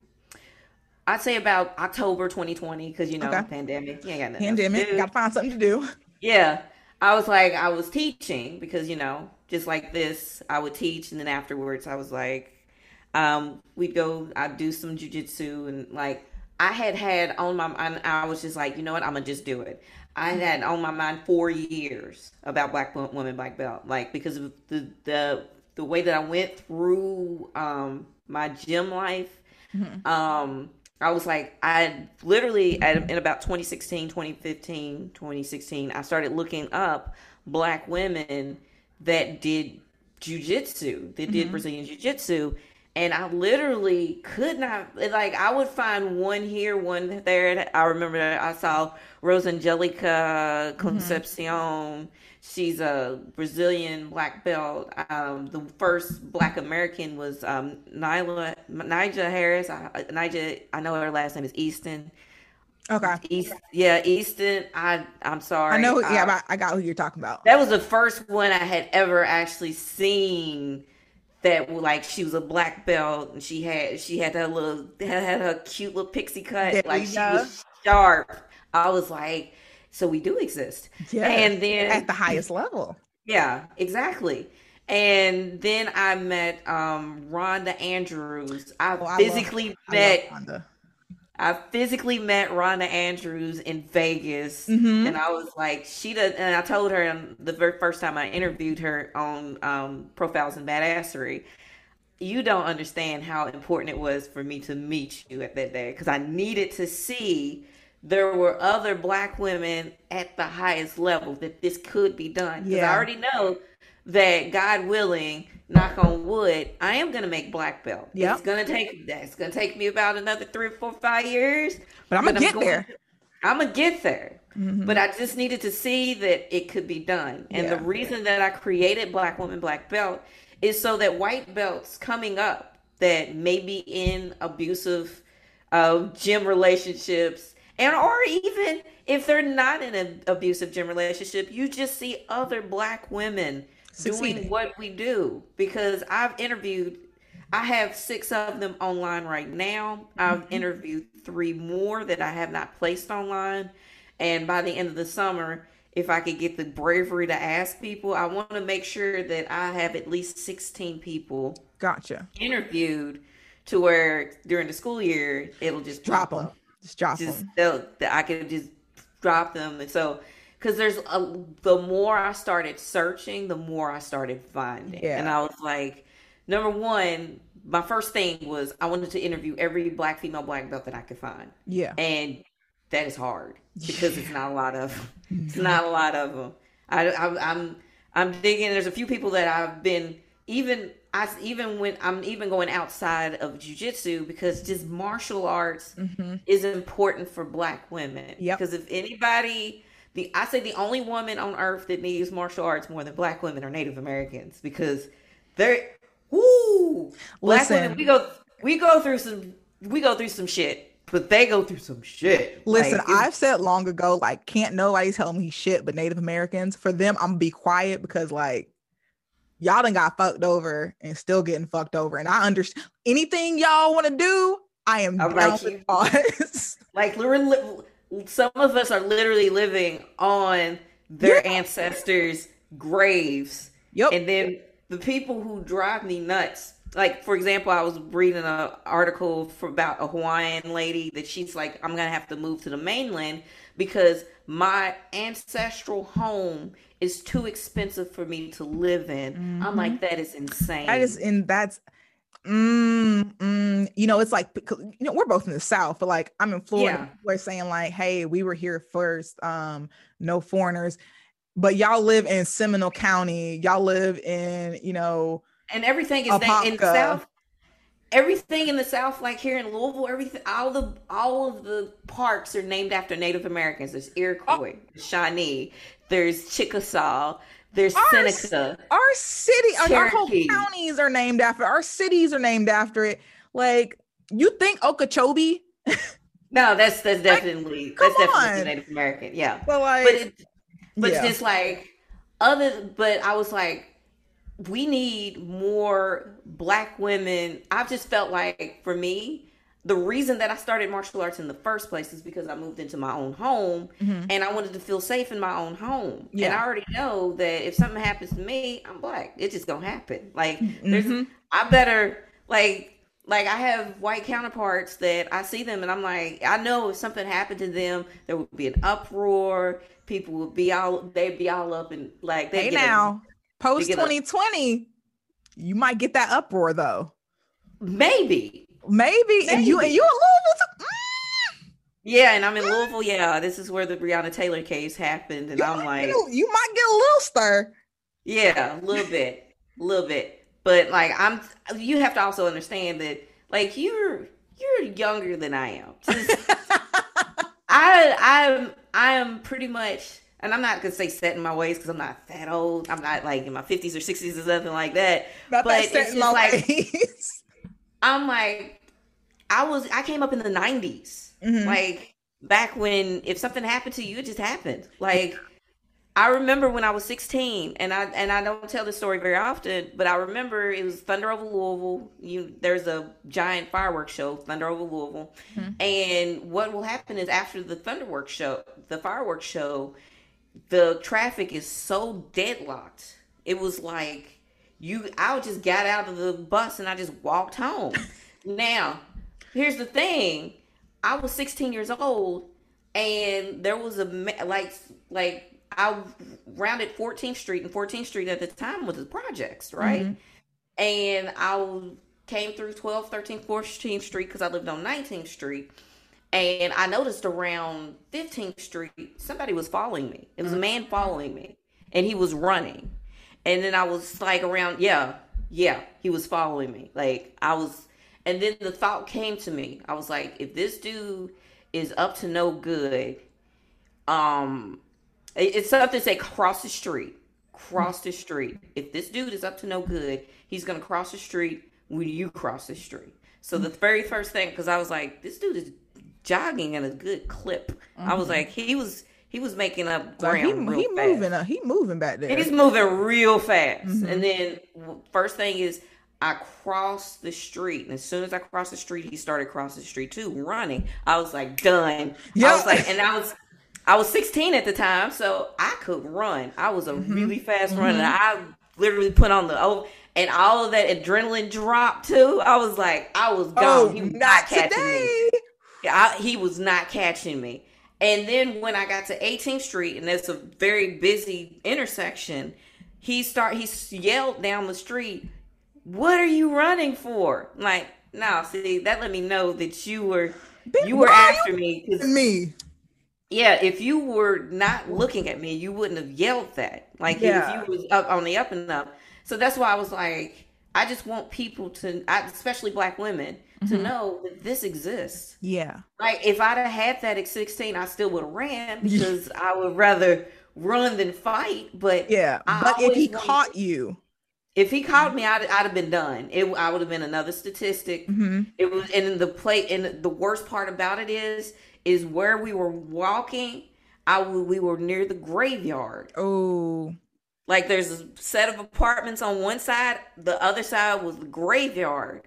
I'd say about October 2020 because you know okay. pandemic. Yeah, pandemic. Got to find something to do. Yeah. I was like, I was teaching because, you know, just like this, I would teach. And then afterwards, I was like, um, we'd go, I'd do some jujitsu. And like, I had had on my mind, I was just like, you know what, I'm to just do it. I had on my mind four years about black women, black belt, like because of the, the, the way that I went through, um, my gym life. Mm-hmm. Um, I was like, I literally at, in about 2016, 2015, 2016, I started looking up black women that did jujitsu, that did mm-hmm. Brazilian jiu-jitsu. And I literally could not, like, I would find one here, one there. I remember I saw Rosangelica Concepcion. Mm-hmm. She's a Brazilian black belt. Um, the first Black American was um, Nyla Nyjah Harris. I, Nyjah, I know her last name is Easton. Okay. East, yeah, Easton. I I'm sorry. I know. yeah, I, I got who you're talking about. That was the first one I had ever actually seen that like she was a black belt and she had she had that little had her cute little pixie cut there like she was sharp. I was like, so we do exist. Yeah. And then at the highest level. Yeah, exactly. And then I met um Rhonda Andrews. I oh, physically I love, met I, I physically met Rhonda Andrews in Vegas, mm-hmm. and I was like, she does. And I told her the very first time I interviewed her on um, Profiles in Badassery, you don't understand how important it was for me to meet you at that day because I needed to see there were other black women at the highest level that this could be done. Because yeah. I already know that God willing, knock on wood, I am gonna make black belt. Yeah, it's gonna take that's gonna take me about another three, four, five years. But I'm gonna get I'm going, there. I'm gonna get there. Mm-hmm. But I just needed to see that it could be done. And yeah. the reason that I created Black Woman Black Belt is so that white belts coming up that may be in abusive uh, gym relationships and or even if they're not in an abusive gym relationship you just see other black women Succeeding. doing what we do because i've interviewed i have six of them online right now i've mm-hmm. interviewed three more that i have not placed online and by the end of the summer if i could get the bravery to ask people i want to make sure that i have at least 16 people gotcha interviewed to where during the school year it'll just drop, them up. Just drop just them. I could just drop them, and so because there's a the more I started searching, the more I started finding, yeah. and I was like, number one, my first thing was I wanted to interview every black female black belt that I could find. Yeah, and that is hard because yeah. it's not a lot of it's not a lot of them. I, I I'm I'm digging. There's a few people that I've been even I even when I'm even going outside of jujitsu because just martial arts mm-hmm. is important for Black women. Yeah. Because if anybody, the I say the only woman on earth that needs martial arts more than Black women are Native Americans because they're woo. Black Listen. women, we go we go through some we go through some shit. But they go through some shit. Listen, like, I've said long ago, like, can't nobody tell me shit but Native Americans. For them, I'm gonna be quiet because, like, y'all done got fucked over and still getting fucked over. And I understand anything y'all want to do. I am down like with us. like some of us are literally living on their yeah. ancestors' graves. Yep. And then the people who drive me nuts. Like for example, I was reading an article for about a Hawaiian lady that she's like, I'm gonna have to move to the mainland because my ancestral home is too expensive for me to live in. Mm-hmm. I'm like, that is insane. That is in that's mm, mm, you know, it's like you know, we're both in the South, but like I'm in Florida, yeah. we're saying like, hey, we were here first, um, no foreigners, but y'all live in Seminole County, y'all live in, you know, and everything is that in the South everything in the South, like here in Louisville, everything, all the all of the parks are named after Native Americans. There's Iroquois, oh. Shawnee, there's Chickasaw, there's our, Seneca. Our city, Cherokee. our whole counties are named after. Our cities are named after it. Like you think Okeechobee? no, that's that's definitely like, that's definitely on. Native American. Yeah, but like, but it, but yeah. just like other. But I was like we need more black women. I've just felt like for me, the reason that I started martial arts in the first place is because I moved into my own home mm-hmm. and I wanted to feel safe in my own home. Yeah. And I already know that if something happens to me, I'm black. It's just gonna happen. Like there's mm-hmm. I better like like I have white counterparts that I see them and I'm like, I know if something happened to them, there would be an uproar. People would be all they'd be all up and like they hey now post 2020, you might get that uproar though. Maybe Maybe. Maybe. And you and you in Louisville. Too? Mm. Yeah, and I'm in Louisville. Yeah, this is where the Breonna Taylor case happened, and you I'm like, a, you might get a little stir. Yeah, a little bit, a little bit. But like, I'm. You have to also understand that, like, you're you're younger than I am. I I'm I am pretty much, and I'm not gonna say set in my ways because I'm not that old. I'm not like in my 50s or 60s or something like that. Not but that it's just like. I'm like, I was, I came up in the 90s. Mm-hmm. Like, back when if something happened to you, it just happened. Like, I remember when I was 16, and I and I don't tell this story very often, but I remember it was Thunder over Louisville. You there's a giant fireworks show, Thunder over Louisville, mm-hmm. and what will happen is after the fireworks show, the fireworks show, the traffic is so deadlocked. It was like you I just got out of the bus and I just walked home. now, here's the thing. I was 16 years old and there was a like like I rounded 14th Street and 14th Street at the time was the projects, right? Mm-hmm. And I came through 12th, 13th, 14th Street because I lived on 19th Street. And I noticed around 15th Street, somebody was following me. It was mm-hmm. a man following me, and he was running. And then I was like around, yeah, yeah, he was following me. Like I was, and then the thought came to me. I was like, if this dude is up to no good, um, it's something to say cross the street, cross the street. If this dude is up to no good, he's gonna cross the street when you cross the street. So the very first thing, because I was like, this dude is jogging at a good clip. Mm-hmm. I was mm-hmm. like, he was he was making up ground. Like he, he moving up. He moving back there. He's moving real fast. Mm-hmm. And then first thing is I crossed the street, and as soon as I crossed the street, he started crossing the street too, running. I was like, done. Yeah. I was like, and I was I was 16 at the time, so I could run. I was a mm-hmm. really fast runner. Mm-hmm. I literally put on the oh, and all of that adrenaline dropped too. I was like, I was gone. Oh, he was not, not catching today. me. I, he was not catching me. And then when I got to 18th Street, and it's a very busy intersection, he start he yelled down the street, "What are you running for?" like, no, see, that let me know that you were you were after you me. Me. Yeah, if you were not looking at me, you wouldn't have yelled that. Like yeah. if you was up on the up and up. So that's why I was like, I just want people to, especially black women, to mm-hmm. know that this exists. Yeah. Like if I'd have had that at 16, I still would have ran because I would rather run than fight. But yeah, but if he caught you, if he caught me, I'd, I'd have been done. It I would have been another statistic. Mm-hmm. It was, and the play, and the worst part about it is, is where we were walking. I we were near the graveyard. Oh. Like there's a set of apartments on one side, the other side was the graveyard.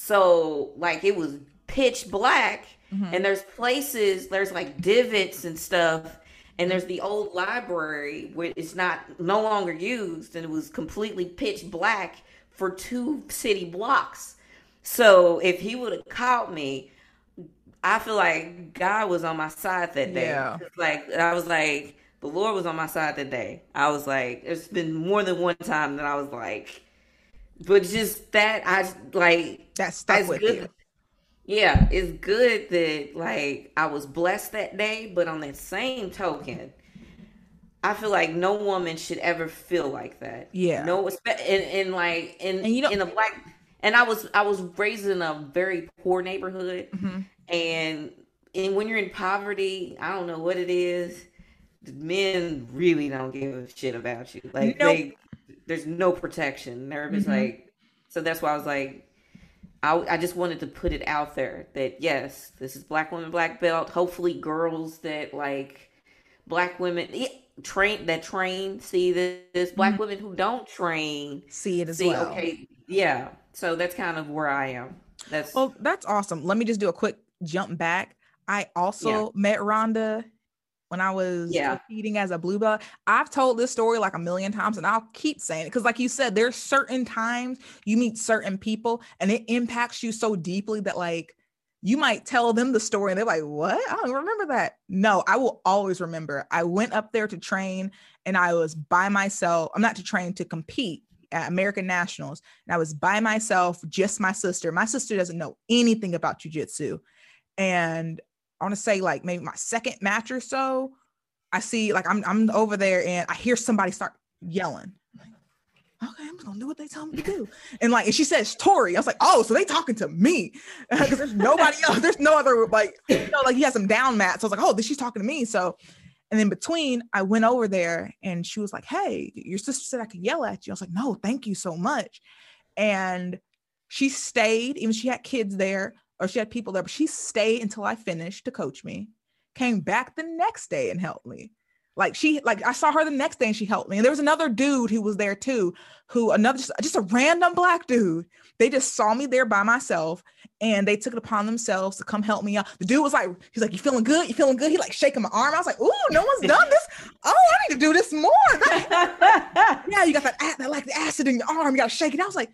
So like it was pitch black mm-hmm. and there's places there's like divots and stuff and there's the old library where it's not no longer used and it was completely pitch black for two city blocks. So if he would have caught me, I feel like God was on my side that day. Yeah. Like I was like the Lord was on my side that day. I was like, it's been more than one time that I was like, but just that I like that stuck with good. you. Yeah, it's good that like I was blessed that day, but on that same token, I feel like no woman should ever feel like that. Yeah. No, and, and like in and you know, in a black and I was I was raised in a very poor neighborhood, mm-hmm. and and when you're in poverty, I don't know what it is. Men really don't give a shit about you. Like nope. they there's no protection. They're just mm-hmm. like, so that's why I was like, I, I just wanted to put it out there that yes, this is Black Women Black Belt. Hopefully, girls that like Black women yeah, train that train see this. Black mm-hmm. women who don't train see it as see, well. Okay, yeah. So that's kind of where I am. that's well, that's awesome. Let me just do a quick jump back. I also yeah. met Rhonda when I was yeah. competing as a blue belt. I've told this story like a million times and I'll keep saying it because, like you said, there's certain times you meet certain people and it impacts you so deeply that, like, you might tell them the story and they're like, What? I don't remember that. No, I will always remember. I went up there to train and I was by myself. I'm not to train to compete at American Nationals. And I was by myself, just my sister. My sister doesn't know anything about jujitsu. And I want to say, like, maybe my second match or so, I see, like, I'm, I'm over there and I hear somebody start yelling okay, I'm just gonna do what they tell me to do. And like, and she says Torrie. I was like, oh, so they talking to me because there's nobody else. There's no other like, you know, like he has some down mats. So I was like, oh, she's talking to me. So, and then between, I went over there and she was like, hey, your sister said I could yell at you. I was like, no, thank you so much. And she stayed, even she had kids there or she had people there, but she stayed until I finished to coach me. Came back the next day and helped me. Like she, like I saw her the next day and she helped me. And there was another dude who was there too, who another just, just a random black dude. They just saw me there by myself and they took it upon themselves to come help me out. The dude was like, he's like, "You feeling good? You feeling good?" He like shaking my arm. I was like, "Ooh, no one's done this. Oh, I need to do this more." yeah, you got that, that like the acid in your arm. You got to shake it. I was like,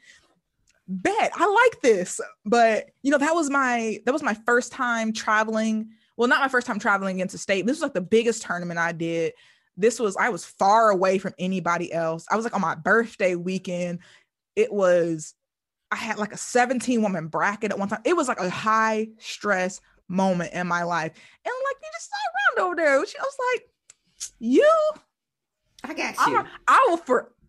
bet I like this. But you know, that was my that was my first time traveling well, not my first time traveling into state. This was like the biggest tournament I did. This was, I was far away from anybody else. I was like on my birthday weekend. It was, I had like a 17 woman bracket at one time. It was like a high stress moment in my life. And like, you just sat around over there. She was like, you, I got you. I, I will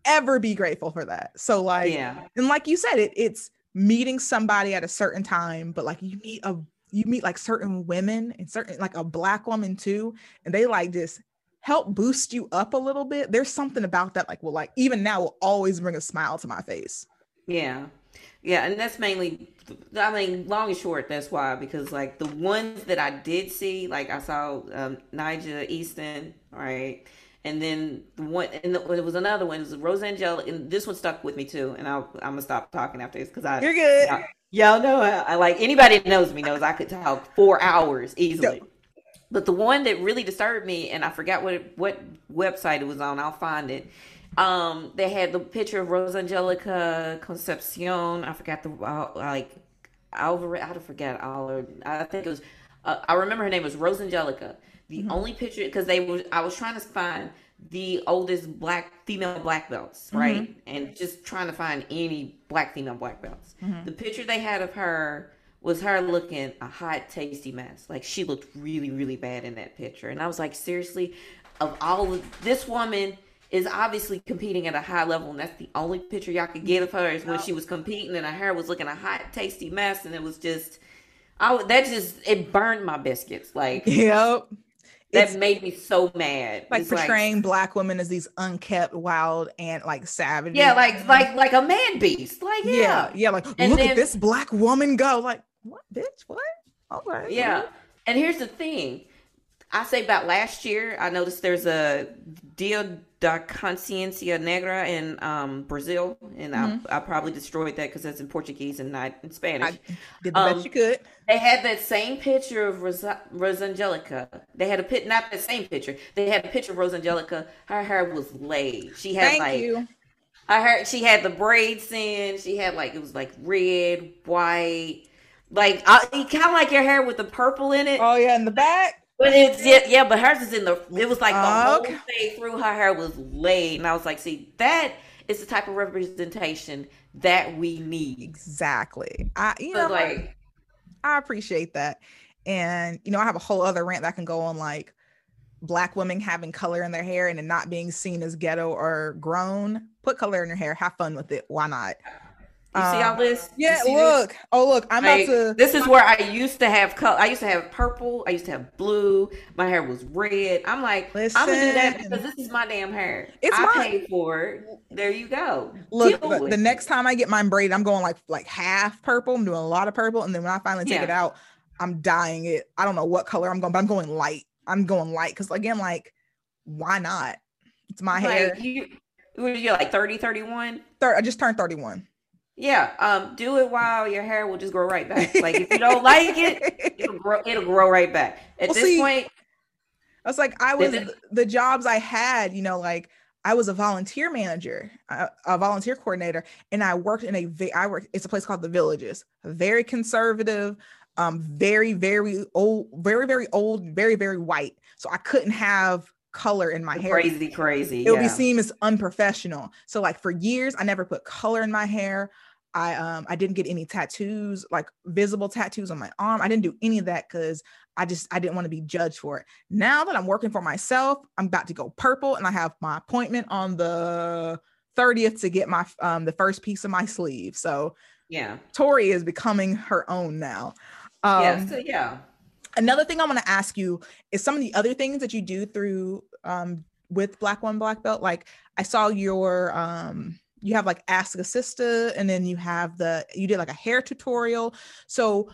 forever be grateful for that. So like, yeah. And like you said, it it's meeting somebody at a certain time, but like you meet a you meet like certain women and certain like a black woman too, and they like just help boost you up a little bit. There's something about that, like, well, like even now will always bring a smile to my face. Yeah. Yeah, and that's mainly I mean, long and short, that's why because like the ones that I did see, like I saw um Nyjah Easton, right, and then the one and the, it was another one. It was Rosangela, and this one stuck with me too. And I'll, I'm gonna stop talking after this because I you're good. I, Y'all know I, I, like anybody that knows me knows I could talk four hours easily. But the one that really disturbed me, and I forgot what what website it was on. I'll find it. Um, they had the picture of Rosangelica Concepcion. I forgot the uh, like Alvarez. I don't forget all. I think it was. Uh, I remember her name was Rosangelica. The mm-hmm. only picture because they were. I was trying to find the oldest black female black belts, mm-hmm. right? Mm-hmm. And just trying to find any black female black belts. Mm-hmm. The picture they had of her was her looking a hot, tasty mess. Like she looked really, really bad in that picture. And I was like, seriously, of all of this woman is obviously competing at a high level, and that's the only picture y'all could get of her is when she was competing and her hair was looking a hot, tasty mess, and it was just, I that just it burned my biscuits. Like, yep that made me so mad. Like it's portraying like, black women as these unkept, wild, and like savage. Yeah, like like like a man beast. Like yeah, yeah, yeah like and look then, at this black woman go. Like what, bitch? What? Okay. Yeah, and here's the thing. I say about last year, I noticed there's a Dia da Consciência Negra in um, Brazil, and mm-hmm. I, I, probably destroyed that because that's in Portuguese and not in Spanish. I did the um, best you could. They had that same picture of Rosa, Rosangelica. They had a pit, not the same picture. They had a picture of Rosangelica. Her hair was laid. She had Thank like. You. I heard she had the braids in. She had like it was like red, white, like kind of like your hair with the purple in it. Oh yeah, in the back. But it's yeah, yeah, but hers is in the. It was like the oh, okay. whole thing through her hair was laid, and I was like, see, that is the type of representation that we need. Exactly. I you so know like I appreciate that, and you know I have a whole other rant that can go on like black women having color in their hair and not being seen as ghetto or grown. Put color in your hair. Have fun with it. Why not? You see all this? Yeah, look. This? Oh, look. I'm like, about to. This is where I used to have color. I used to have purple. I used to have blue. My hair was red. I'm like, Listen. I'm gonna do that because this is my damn hair. It's I mine. paid for it. There you go. Look, the, the next time I get mine braided, I'm going like like half purple. I'm doing a lot of purple, and then when I finally take yeah. it out, I'm dyeing it. I don't know what color I'm going, but I'm going light. I'm going light because again, like, why not? It's my like, hair. You, you're like 30, 31? Third, I just turned 31. Yeah, um, do it while your hair will just grow right back. Like if you don't like it, it'll grow. It'll grow right back. At well, this see, point, I was like, I was the, the jobs I had. You know, like I was a volunteer manager, a, a, volunteer coordinator, and I worked in a. I worked. It's a place called the Villages. Very conservative, um, very very old, very very old, very very white. So I couldn't have color in my hair. Crazy, crazy. It would yeah. be seen as unprofessional. So like for years, I never put color in my hair. I um I didn't get any tattoos, like visible tattoos on my arm. I didn't do any of that because I just I didn't want to be judged for it. Now that I'm working for myself, I'm about to go purple and I have my appointment on the 30th to get my um the first piece of my sleeve. So yeah, Torrie is becoming her own now. Um, yeah, so yeah. Another thing I want to ask you is some of the other things that you do through um with Black Woman Black Belt. Like I saw your um you have like ask a sister and then you have the you did like a hair tutorial. So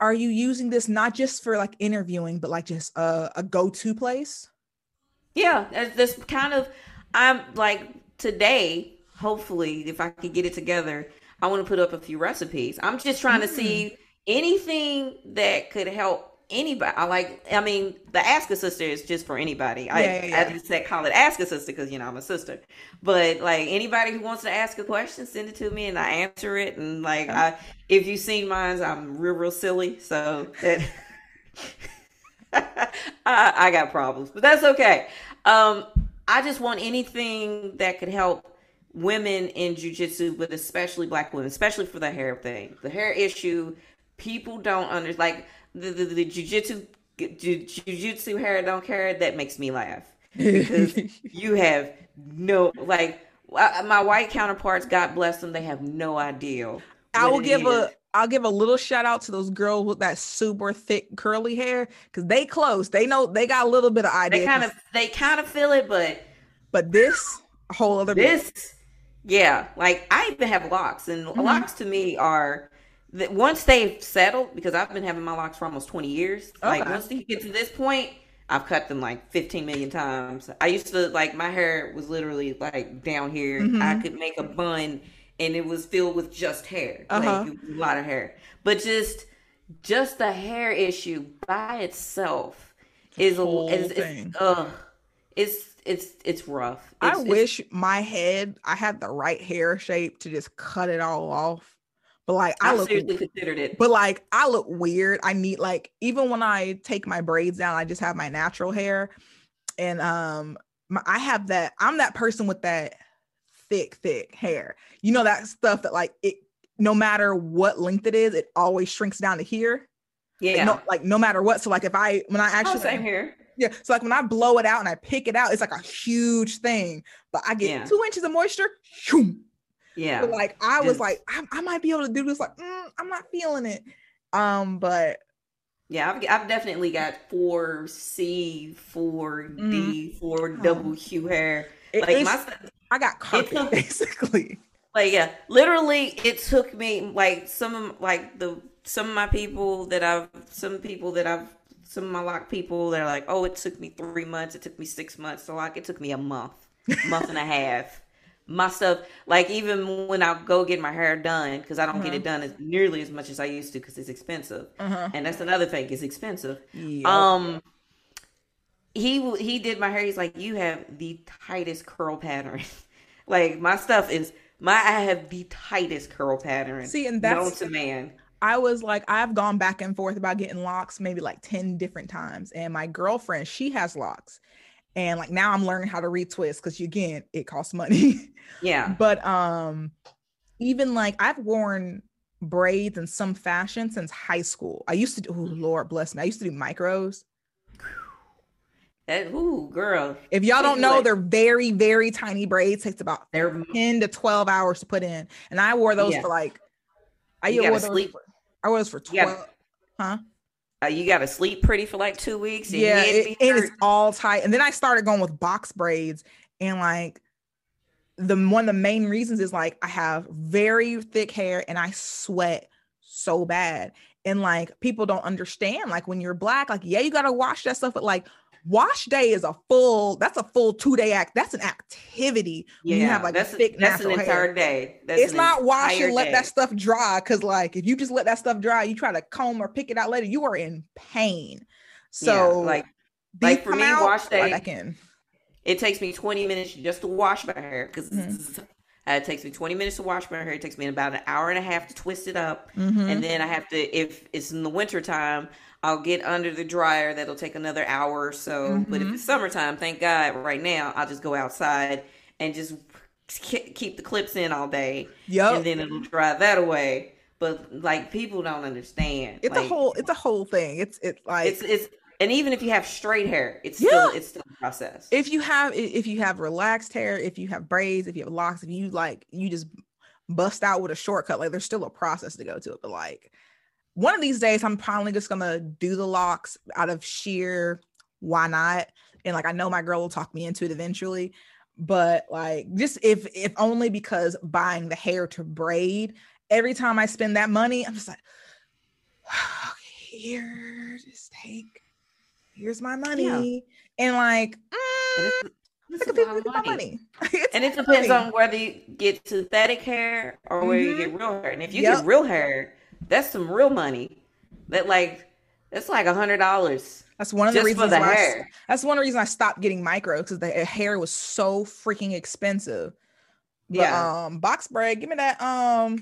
are you using this not just for like interviewing but like just a, a go-to place? Yeah this kind of i'm like today hopefully if i could get it together i want to put up a few recipes. I'm just trying mm. to see anything that could help anybody. I like. I mean, the Ask a Sister is just for anybody. Yeah, I, yeah, yeah. I just said call it Ask a Sister because you know I'm a sister. But like anybody who wants to ask a question, send it to me and I answer it. And like, okay. I if you've seen mine, I'm real real silly. So that I, I got problems, but that's okay. Um, I just want anything that could help women in jujitsu, but especially black women, especially for the hair thing. The hair issue, people don't understand. Like the the, the jujitsu jujitsu hair don't care. That makes me laugh because you have no like my white counterparts. God bless them. They have no idea. I will give is. a I'll give a little shout out to those girls with that super thick curly hair because they close. They know they got a little bit of idea. They kind of they kind of feel it, but but this whole other this bit. yeah. Like I even have locks, and mm-hmm. locks to me are that once they've settled, because I've been having my locks for almost 20 years, okay. like once you get to this point, I've cut them like 15 million times. I used to like my hair was literally like down here. Mm-hmm. I could make a bun and it was filled with just hair, uh-huh. like a lot of hair. But just just the hair issue by itself is a is, is uh, it's it's it's rough. It's, I wish my head I had the right hair shape to just cut it all off but like I, I look, seriously considered it. But like I look weird. I need like even when I take my braids down, I just have my natural hair, and um, my, I have that. I'm that person with that thick, thick hair. You know that stuff that like it. No matter what length it is, it always shrinks down to here. Yeah. Like no, like no matter what. So like if I when I oh, actually oh, same here. Yeah. So like when I blow it out and I pick it out, it's like a huge thing. But I get yeah. two inches of moisture. Shoom, yeah. So like I was like, I, I, might be able to do this. Like, mm, I'm not feeling it. Um, but yeah, I've, I've definitely got four C, four mm-hmm. D, four double Q hair. It, like my, I got carpet took, basically. Like yeah, literally, it took me like some of like the some of my people that I've some people that I've some of my lock people they're like, oh, it took me three months. It took me six months. So like, it took me a month, month and a half my stuff like even when i go get my hair done because i don't uh-huh. get it uh-huh. done as nearly as much as i used to because it's expensive uh-huh. and that's another thing it's expensive yep. um he he did my hair he's like you have the tightest curl pattern like my stuff is my i have the tightest curl pattern see and that's known to man I was like, I've gone back and forth about getting locks maybe like 10 different times. And my girlfriend, she has locks and like now i'm learning how to retwist because you again it costs money yeah but um even like i've worn braids in some fashion since high school i used to do oh lord bless me i used to do micros that, ooh, girl. If y'all don't know, they're very, very tiny braids. Takes about they're 10 to 12 hours to put in. And I wore those yeah. for like I wore those sleep. For, I wore those for 12. Huh? Uh, you got to sleep pretty for like two weeks. Yeah, it, it is all tight. And then I started going with box braids, and like the one of the main reasons is like I have very thick hair and I sweat so bad. And like people don't understand, like when you're black, like yeah, you gotta wash that stuff, but like wash day is a full that's a full two day act that's an activity yeah you have like that's, thick that's an entire hair. day that's it's not wash and let that stuff dry because like if you just let that stuff dry you try to comb or pick it out later you are in pain so yeah, like like for me out, wash day back in. it takes me 20 minutes just to wash my hair because mm-hmm. Uh, it takes me 20 minutes to wash my hair. It takes me about an hour and a half to twist it up. Mm-hmm. And then I have to, if it's in the winter time, I'll get under the dryer. That'll take another hour or so. Mm-hmm. But if mm-hmm. it's summertime, thank God, right now, I'll just go outside and just keep the clips in all day. Yep. And then it'll dry that away. But like people don't understand. It's like, a whole it's a whole thing. It's it's like it's it's and even if you have straight hair, it's yeah. still it's still a process. If you have if you have relaxed hair, if you have braids, if you have locks, if you like you just bust out with a shortcut, like there's still a process to go to it. But like one of these days, I'm probably just gonna do the locks out of sheer why not? And like I know my girl will talk me into it eventually, but like just if if only because buying the hair to braid, every time I spend that money, I'm just like, here, just take, here's my money, yeah. and like. Mm, it's a lot of money. money. and it depends money. on whether you get synthetic hair or whether mm-hmm. you get real hair. And if you yep. get real hair, that's some real money. That like that's like a hundred dollars. That's one of the reasons the why hair. I, that's one reasons I stopped getting micro because the hair was so freaking expensive. But, yeah. Um, box braid. Give me that. Um,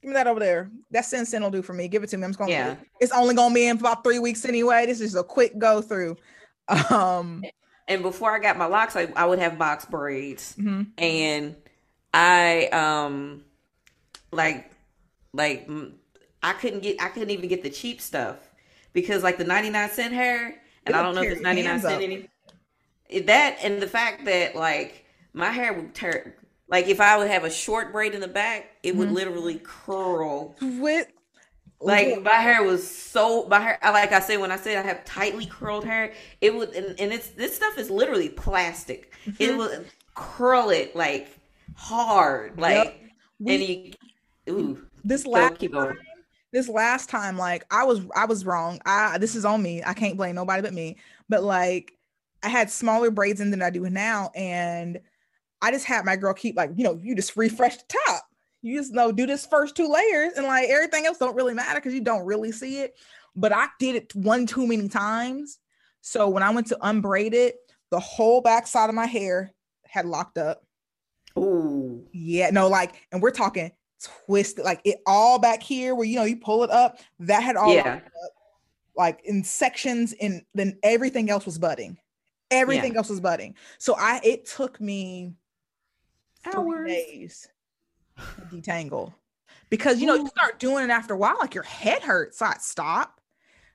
give me that over there. That Sin Sin will do for me. Give it to me. I'm just gonna. Yeah. It's only gonna be in for about three weeks anyway. This is a quick go through. Um. And before I got my locks, I, I would have box braids, mm-hmm. and I um, like, like I couldn't get I couldn't even get the cheap stuff because like the 99 cent hair and I don't know if it's 99 cent any that and the fact that like my hair would turn like if I would have a short braid in the back, it mm-hmm. would literally curl. What? Like my hair was so my hair like I said when I said I have tightly curled hair, it would and, and it's this stuff is literally plastic. Mm-hmm. It would curl it like hard. Like yep. we, and you ooh. This last keep going this last time like i was i was wrong. I this is on me. I can't blame nobody but me. But like i had smaller braids in than i do now and i just had my girl keep like you know you just refresh the top. You just know do this first two layers and like everything else don't really matter because you don't really see it. But i did it one too many times. So when i went to unbraid it the whole back side of my hair had locked up. Oh yeah no like and we're talking twisted, like it all back here where you know you pull it up. That had all yeah. up, like in sections, and then everything else was budding. Everything yeah. else was budding. So I it took me hours days to detangle because you know you start doing it after a while, like your head hurts. So I stop.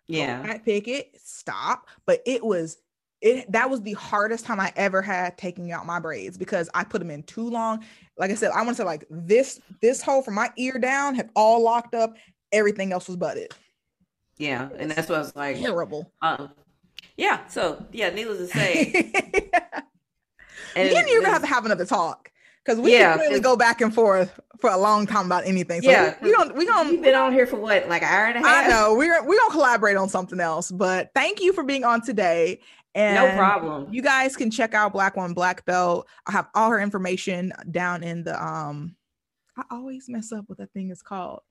Yeah, I pick it, stop. But it was it that was the hardest time I ever had taking out my braids because I put them in too long. Like I said, I want to say like this this hole from my ear down had all locked up. Everything else was butted. Yeah, and that's what I was like. Terrible. Um, yeah. So yeah, needless to say. and then you're gonna have to have another talk because we yeah, can really go back and forth for a long time about anything. So yeah, we, we don't. We don't. We've been on here for what, like an hour and a half. I know we're we're gonna collaborate on something else. But thank you for being on today. And no problem. You guys can check out Black Woman Black Belt. I have all her information down in the um. I always mess up what that thing is called.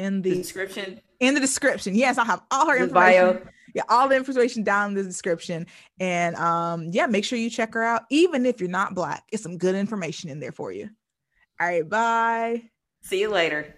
In the, description. In the description, yes, I have all her the information. Bio. Yeah, all the information down in the description. And um, yeah, make sure you check her out. Even if you're not black, it's some good information in there for you. All right, bye. See you later.